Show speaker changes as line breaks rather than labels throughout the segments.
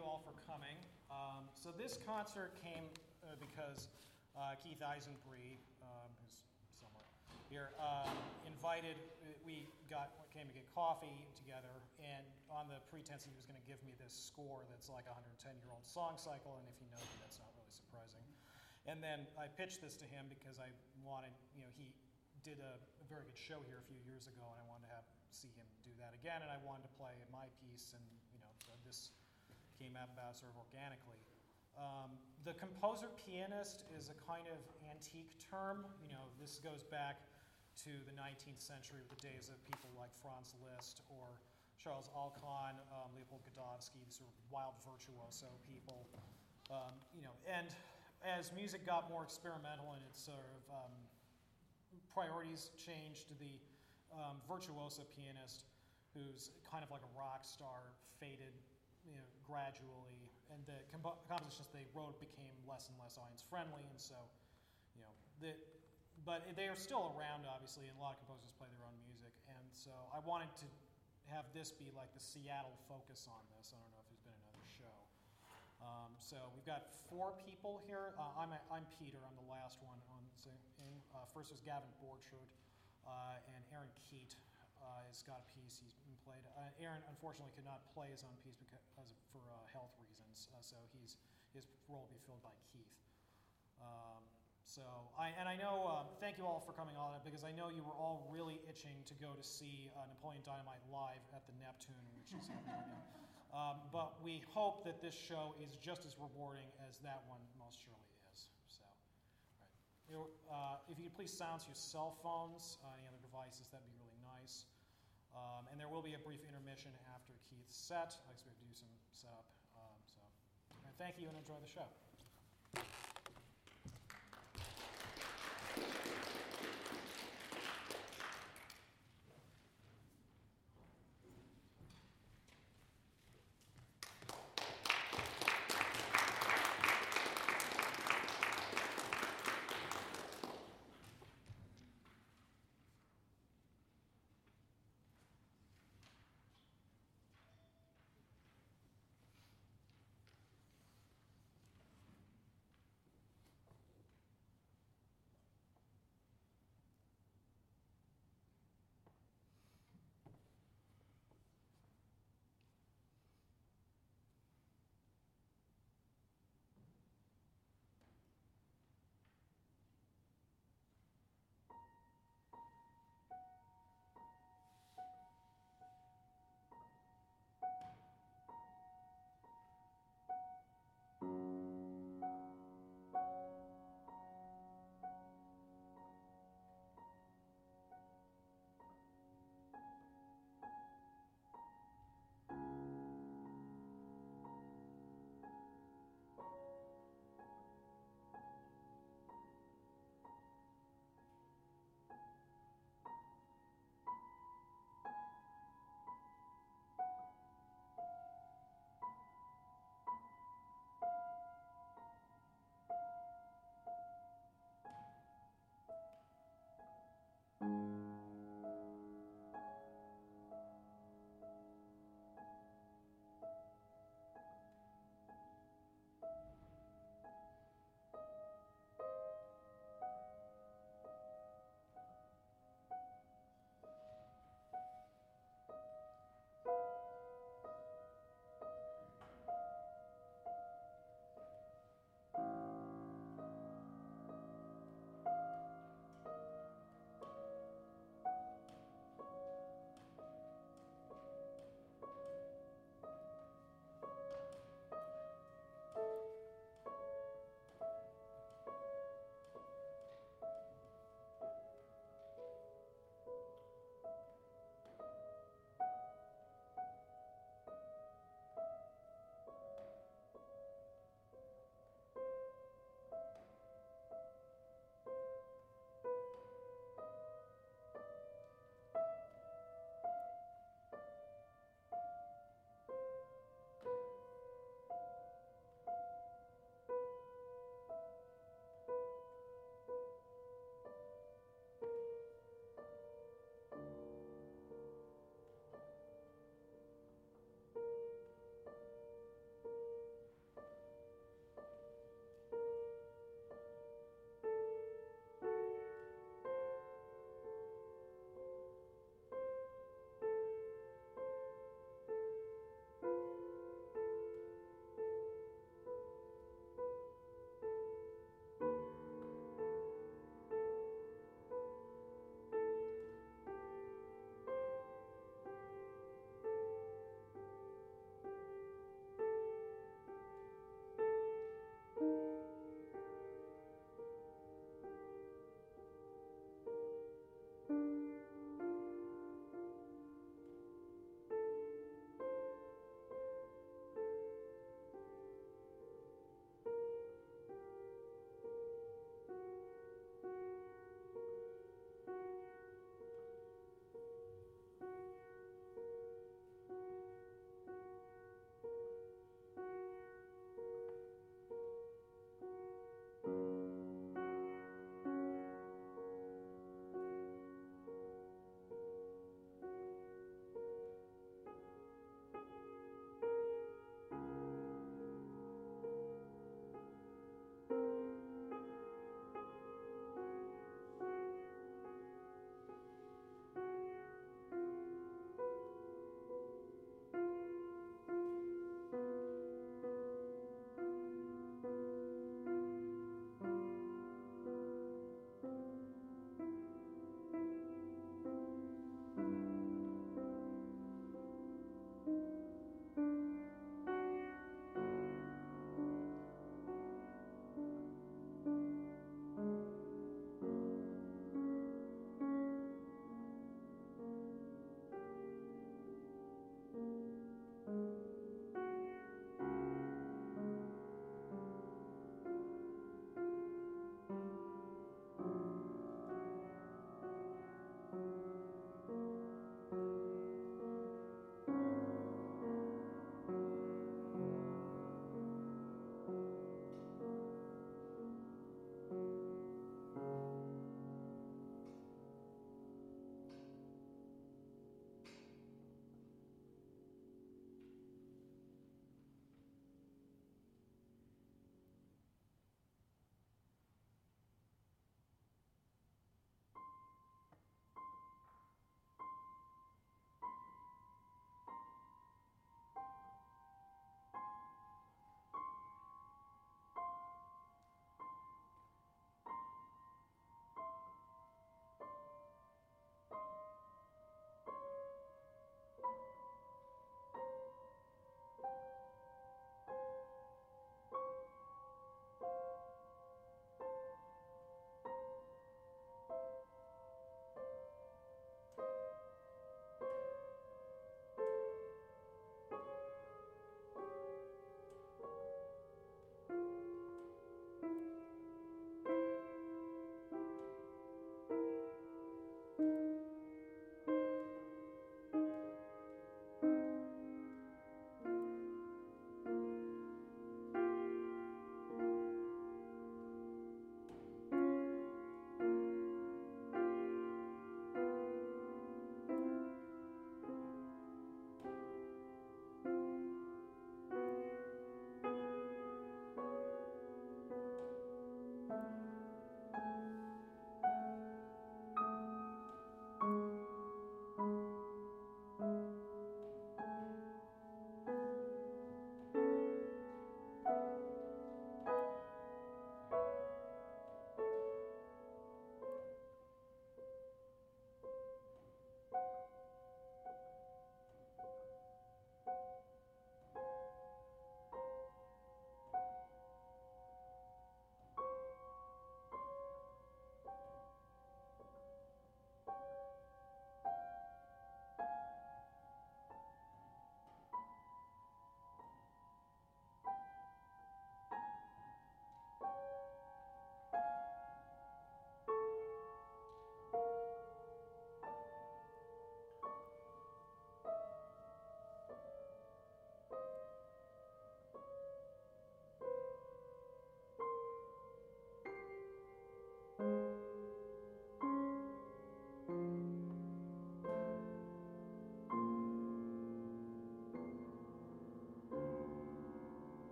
you all for coming. Um, so this concert came uh, because uh, Keith Eisenbrey, um, who's somewhere here, um, invited. We got came to get coffee together, and on the pretense he was going to give me this score that's like a 110-year-old song cycle, and if you know me, that's not really surprising. And then I pitched this to him because I wanted, you know, he did a, a very good show here a few years ago, and I wanted to have see him do that again, and I wanted to play my piece, and you know, this came about sort of organically. Um, the composer pianist is a kind of antique term. You know, this goes back to the 19th century the days of people like Franz Liszt or Charles Alkan, um, Leopold Godowsky, these sort of wild virtuoso people. Um, you know, and as music got more experimental and its sort of um, priorities changed, the um, virtuoso pianist who's kind of like a rock star faded you know, gradually, and the comp- compositions they wrote became less and less audience friendly, and so, you know, the, but they are still around, obviously, and a lot of composers play their own music, and so I wanted to have this be like the Seattle focus on this. I don't know if there's been another show. Um, so we've got four people here. Uh, I'm, I'm Peter. I'm the last one on. Uh, first was Gavin Borchert uh, and Aaron Keyt, uh, has got a piece he's been played. Uh, Aaron unfortunately could not play his own piece because of, for uh, health reasons, uh, so he's his role will be filled by Keith. Um, so I and I know. Um, thank you all for coming on because I know you were all really itching to go to see uh, Napoleon Dynamite live at the Neptune, which is happening. Um, but we hope that this show is just as rewarding as that one most surely is. So, right. uh, if you could please silence your cell phones, uh, any other devices, that'd be really nice. Um, and there will be a brief intermission after Keith's set. I expect to do some setup. Um, so, thank you and enjoy the show.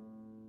Thank you.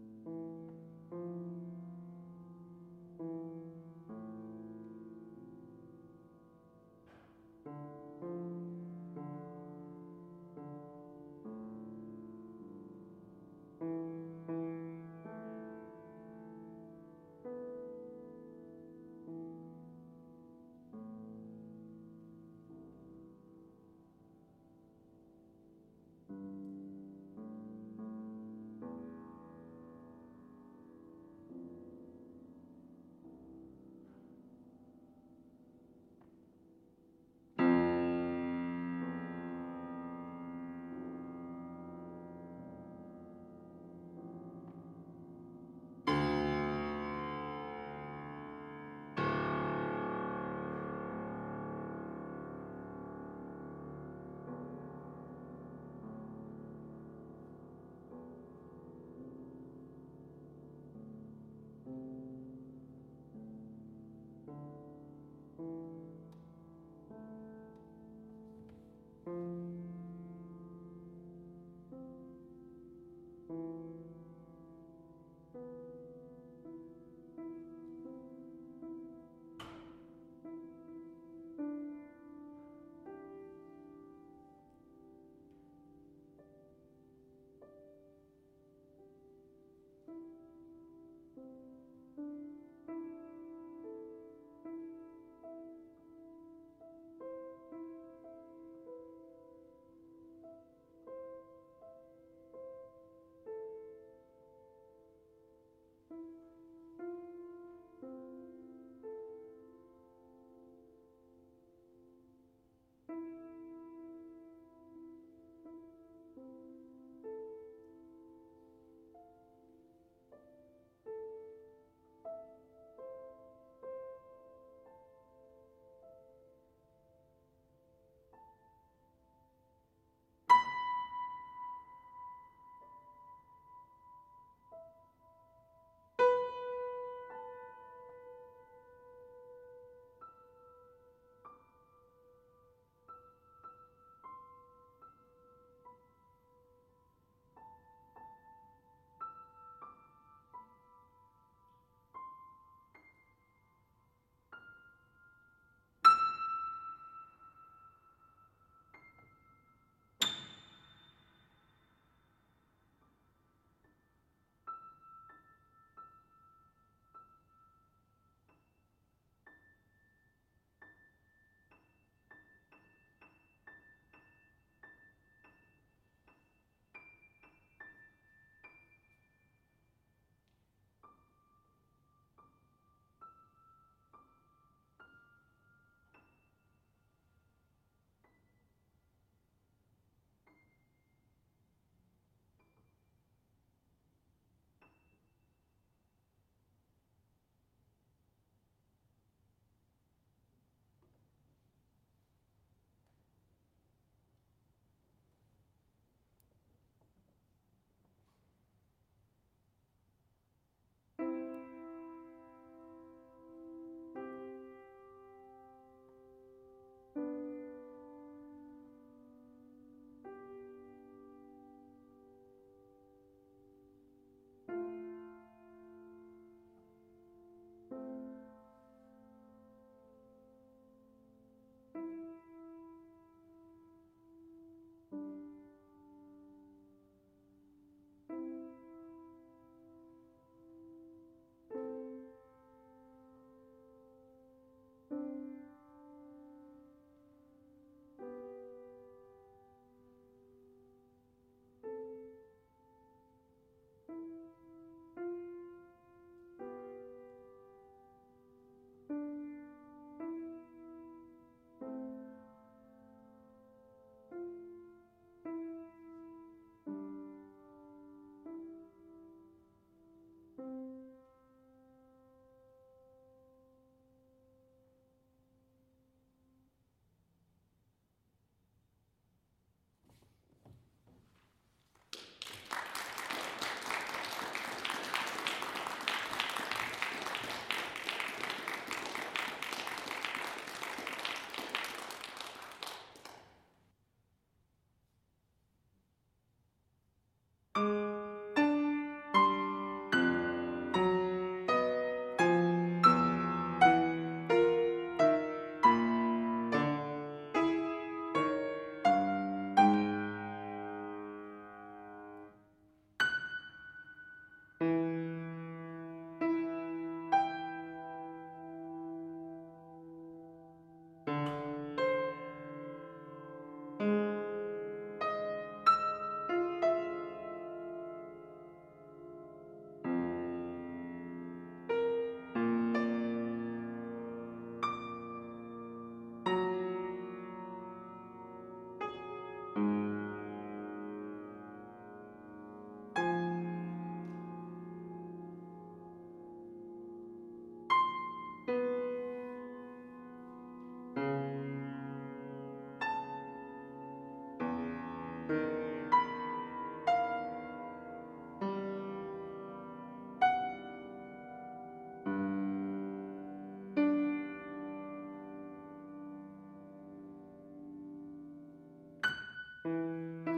Música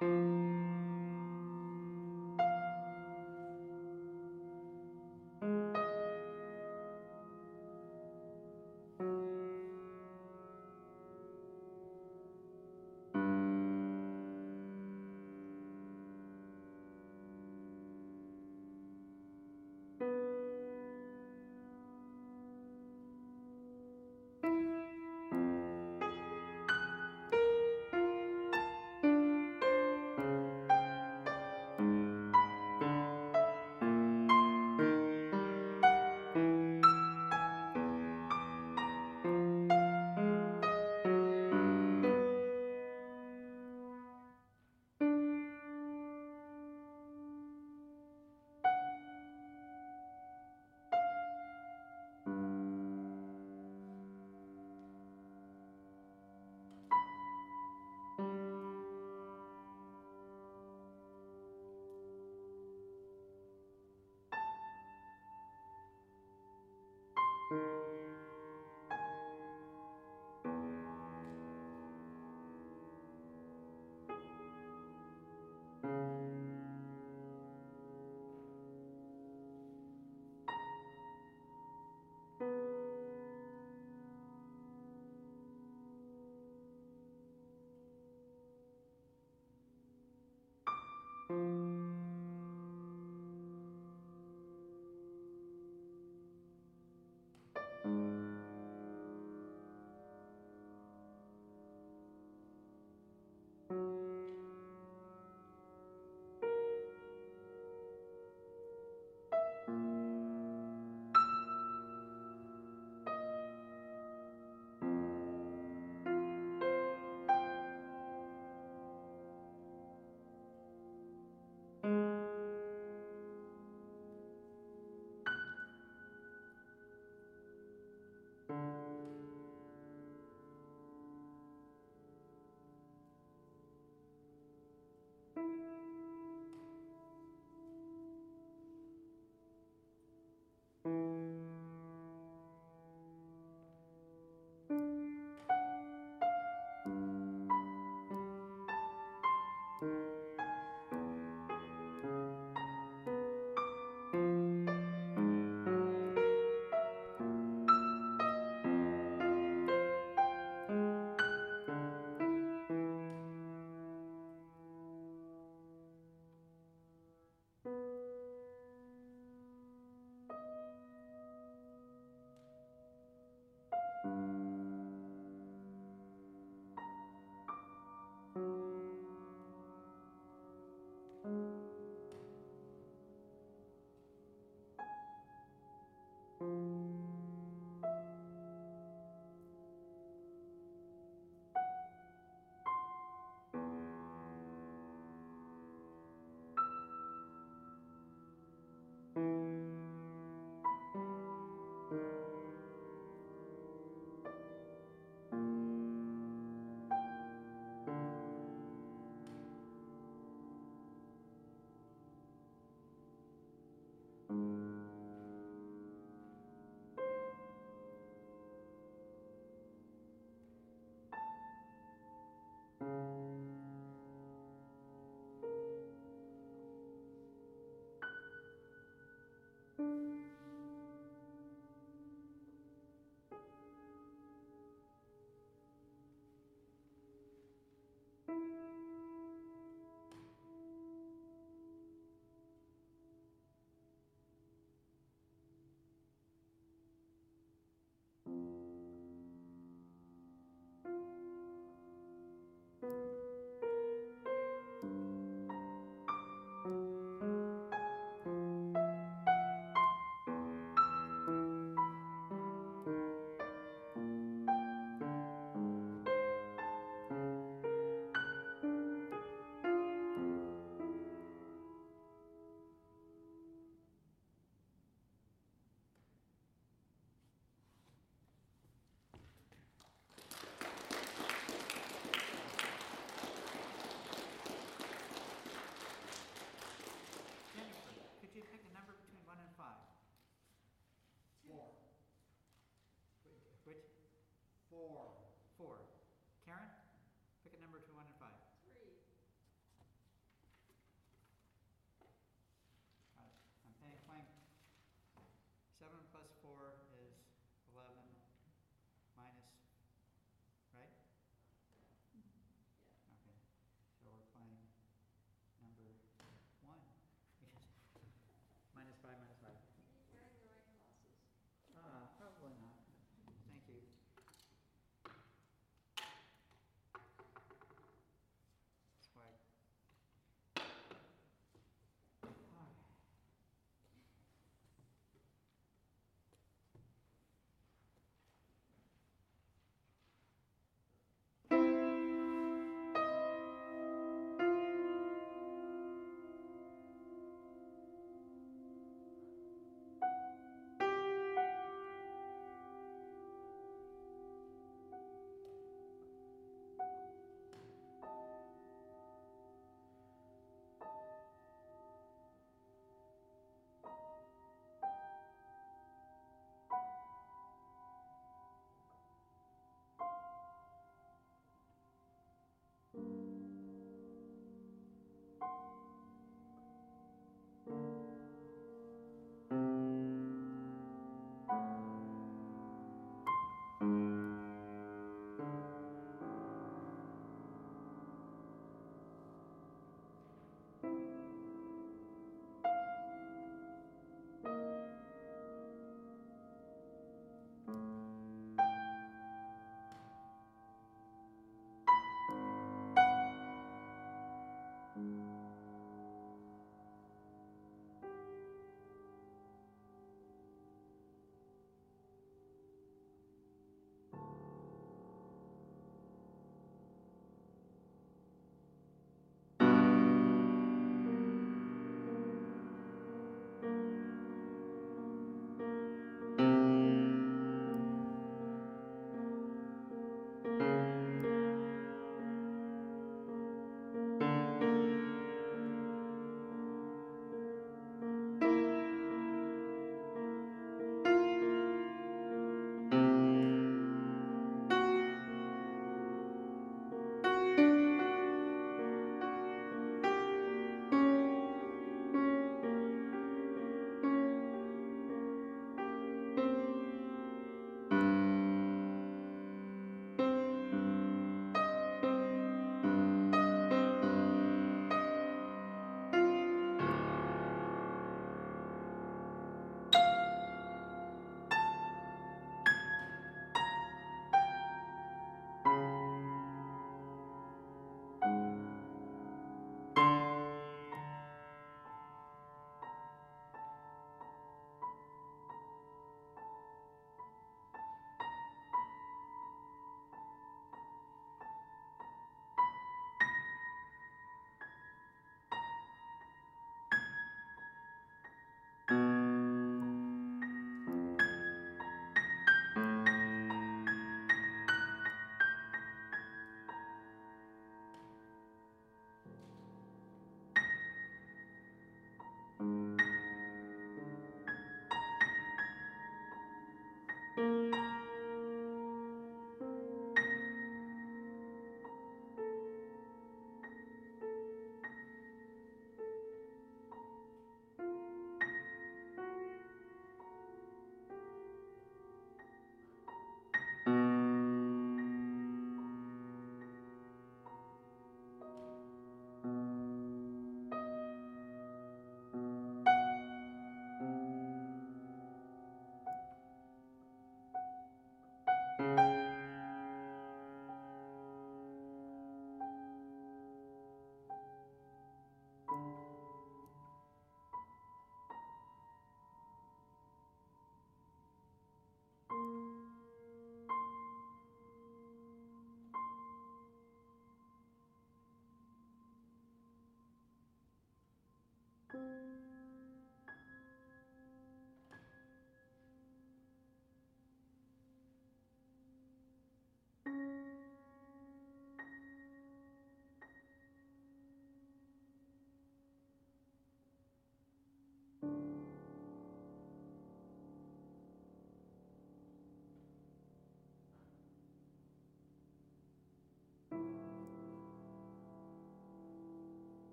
Música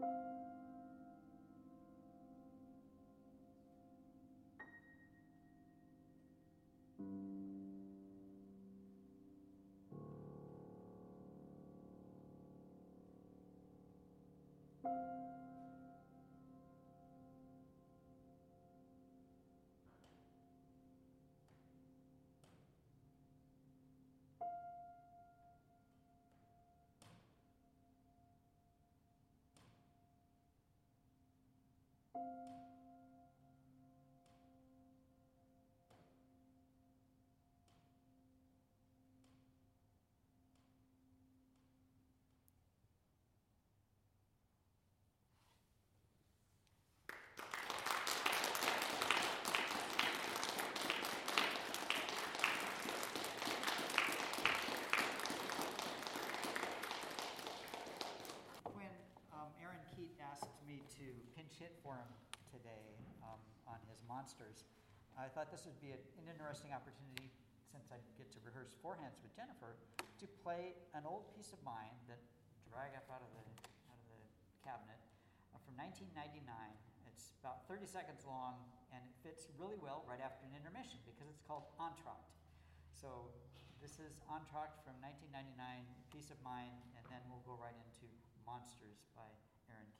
When Pinch hit for him today um, on his monsters, I thought this would be an interesting opportunity, since I get to rehearse forehands with Jennifer, to play an old piece of mine that drag up out of the out of the cabinet uh, from 1999. It's about 30 seconds long, and it fits really well right after an intermission because it's called Entr'acte. So this is Entr'acte from 1999, Piece of Mine, and then we'll go right into Monsters by Aaron Keyt.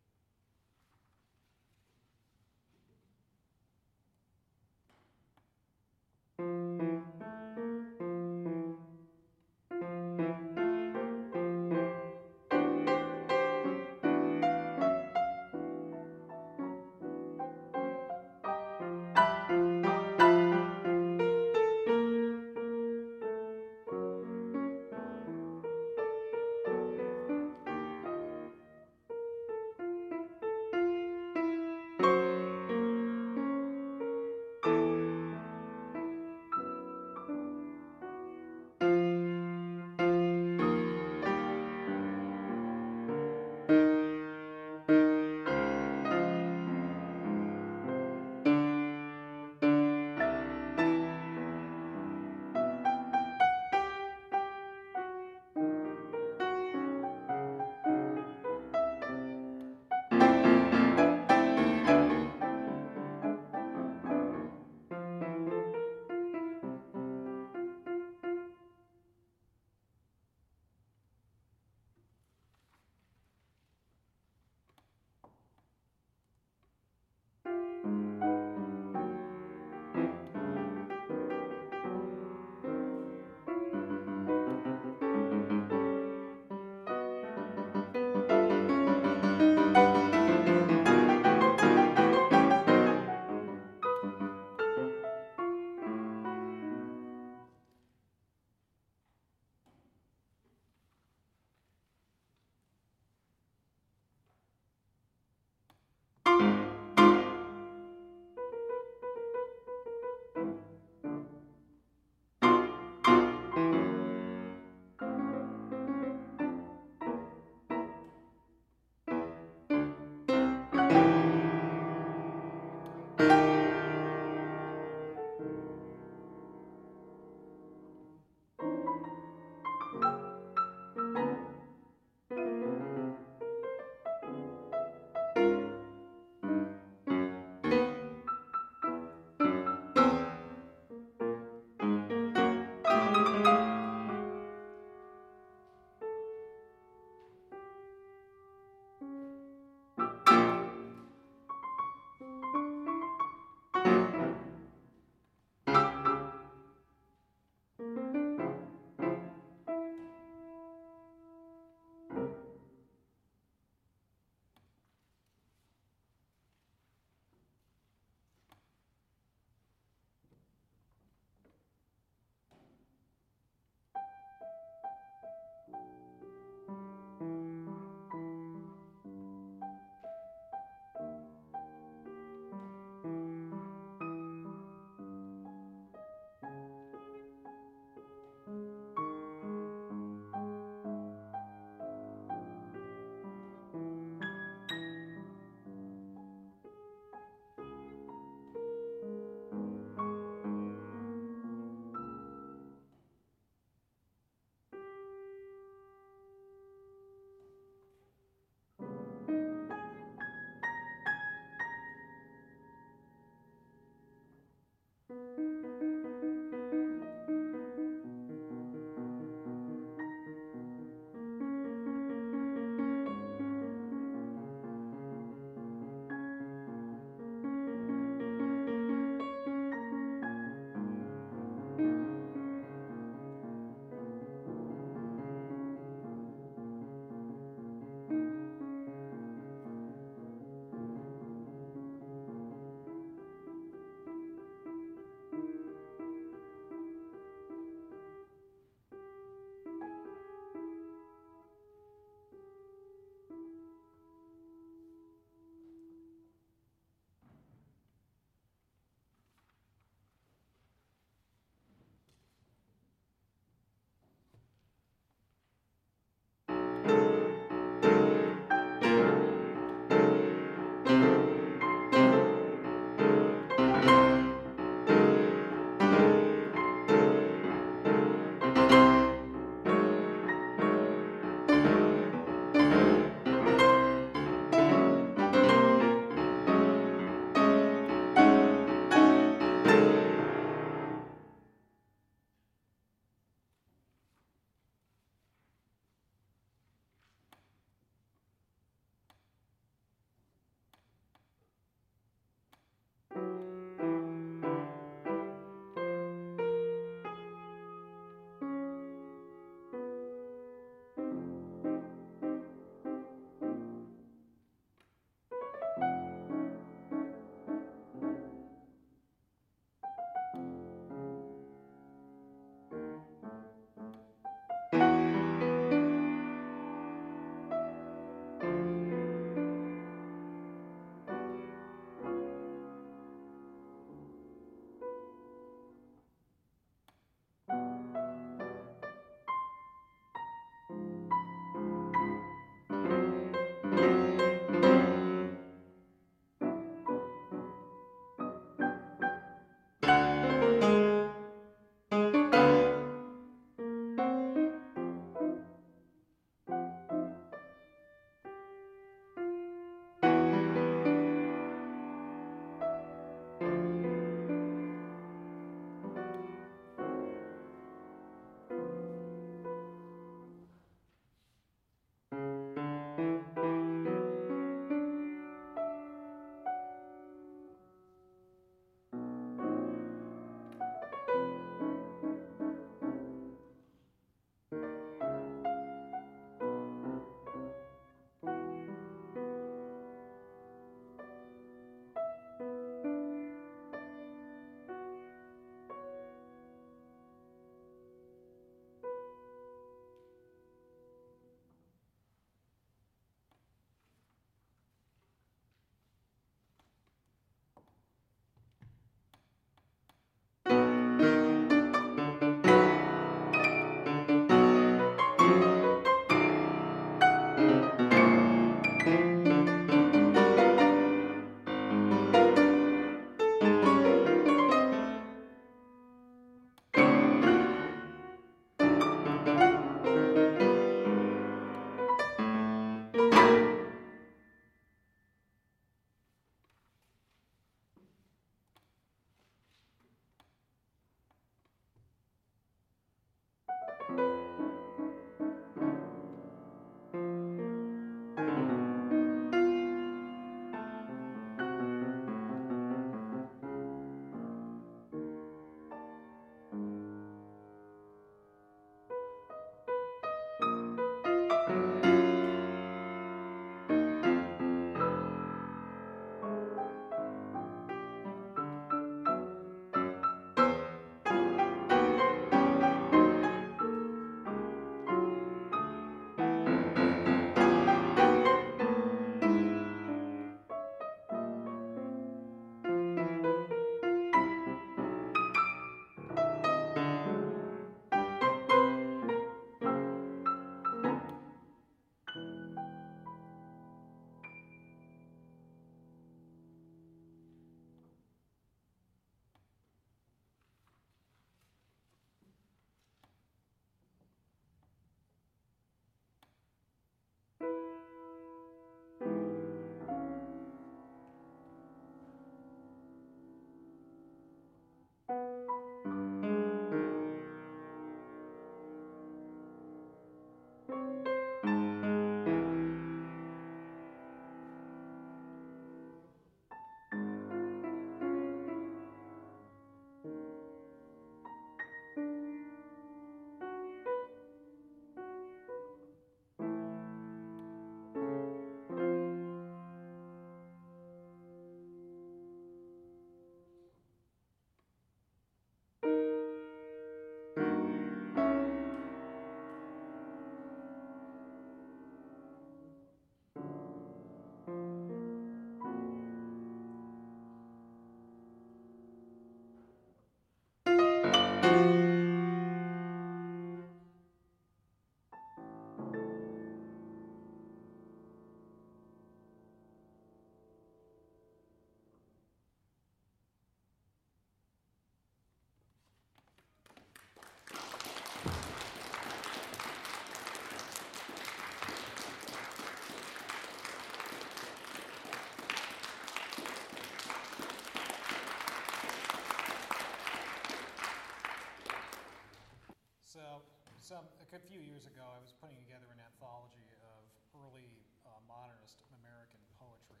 a few years ago, I was putting together an anthology of early uh, modernist American poetry,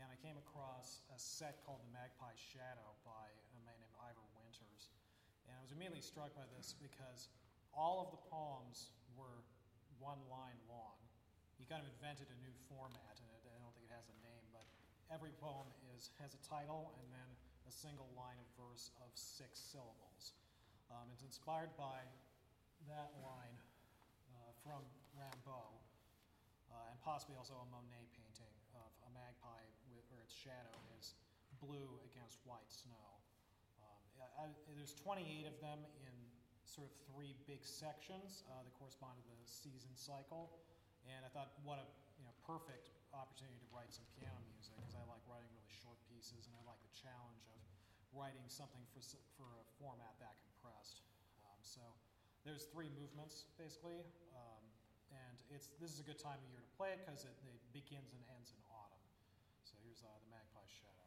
and I came across a set called The Magpie Shadow by a man named Yvor Winters. And I was immediately struck by this because all of the poems were one line long. He kind of invented a new format, and I don't think it has a name, but every poem is has a title and then a single line of verse of six syllables. Um, it's inspired by that line uh, from Rimbaud, uh, and possibly also a Monet painting of a magpie with, where its shadow is blue against white snow. Um, I, I- there's 28 of them in sort of three big sections uh, that correspond to the season cycle, and I thought what a you know perfect opportunity to write some piano music because I like writing really short pieces and I like the challenge of writing something for for a format that compressed. Um, so there's three movements basically, um, and it's this is a good time of year to play it because it, it begins and ends in autumn. So here's uh, the Magpie Shadow.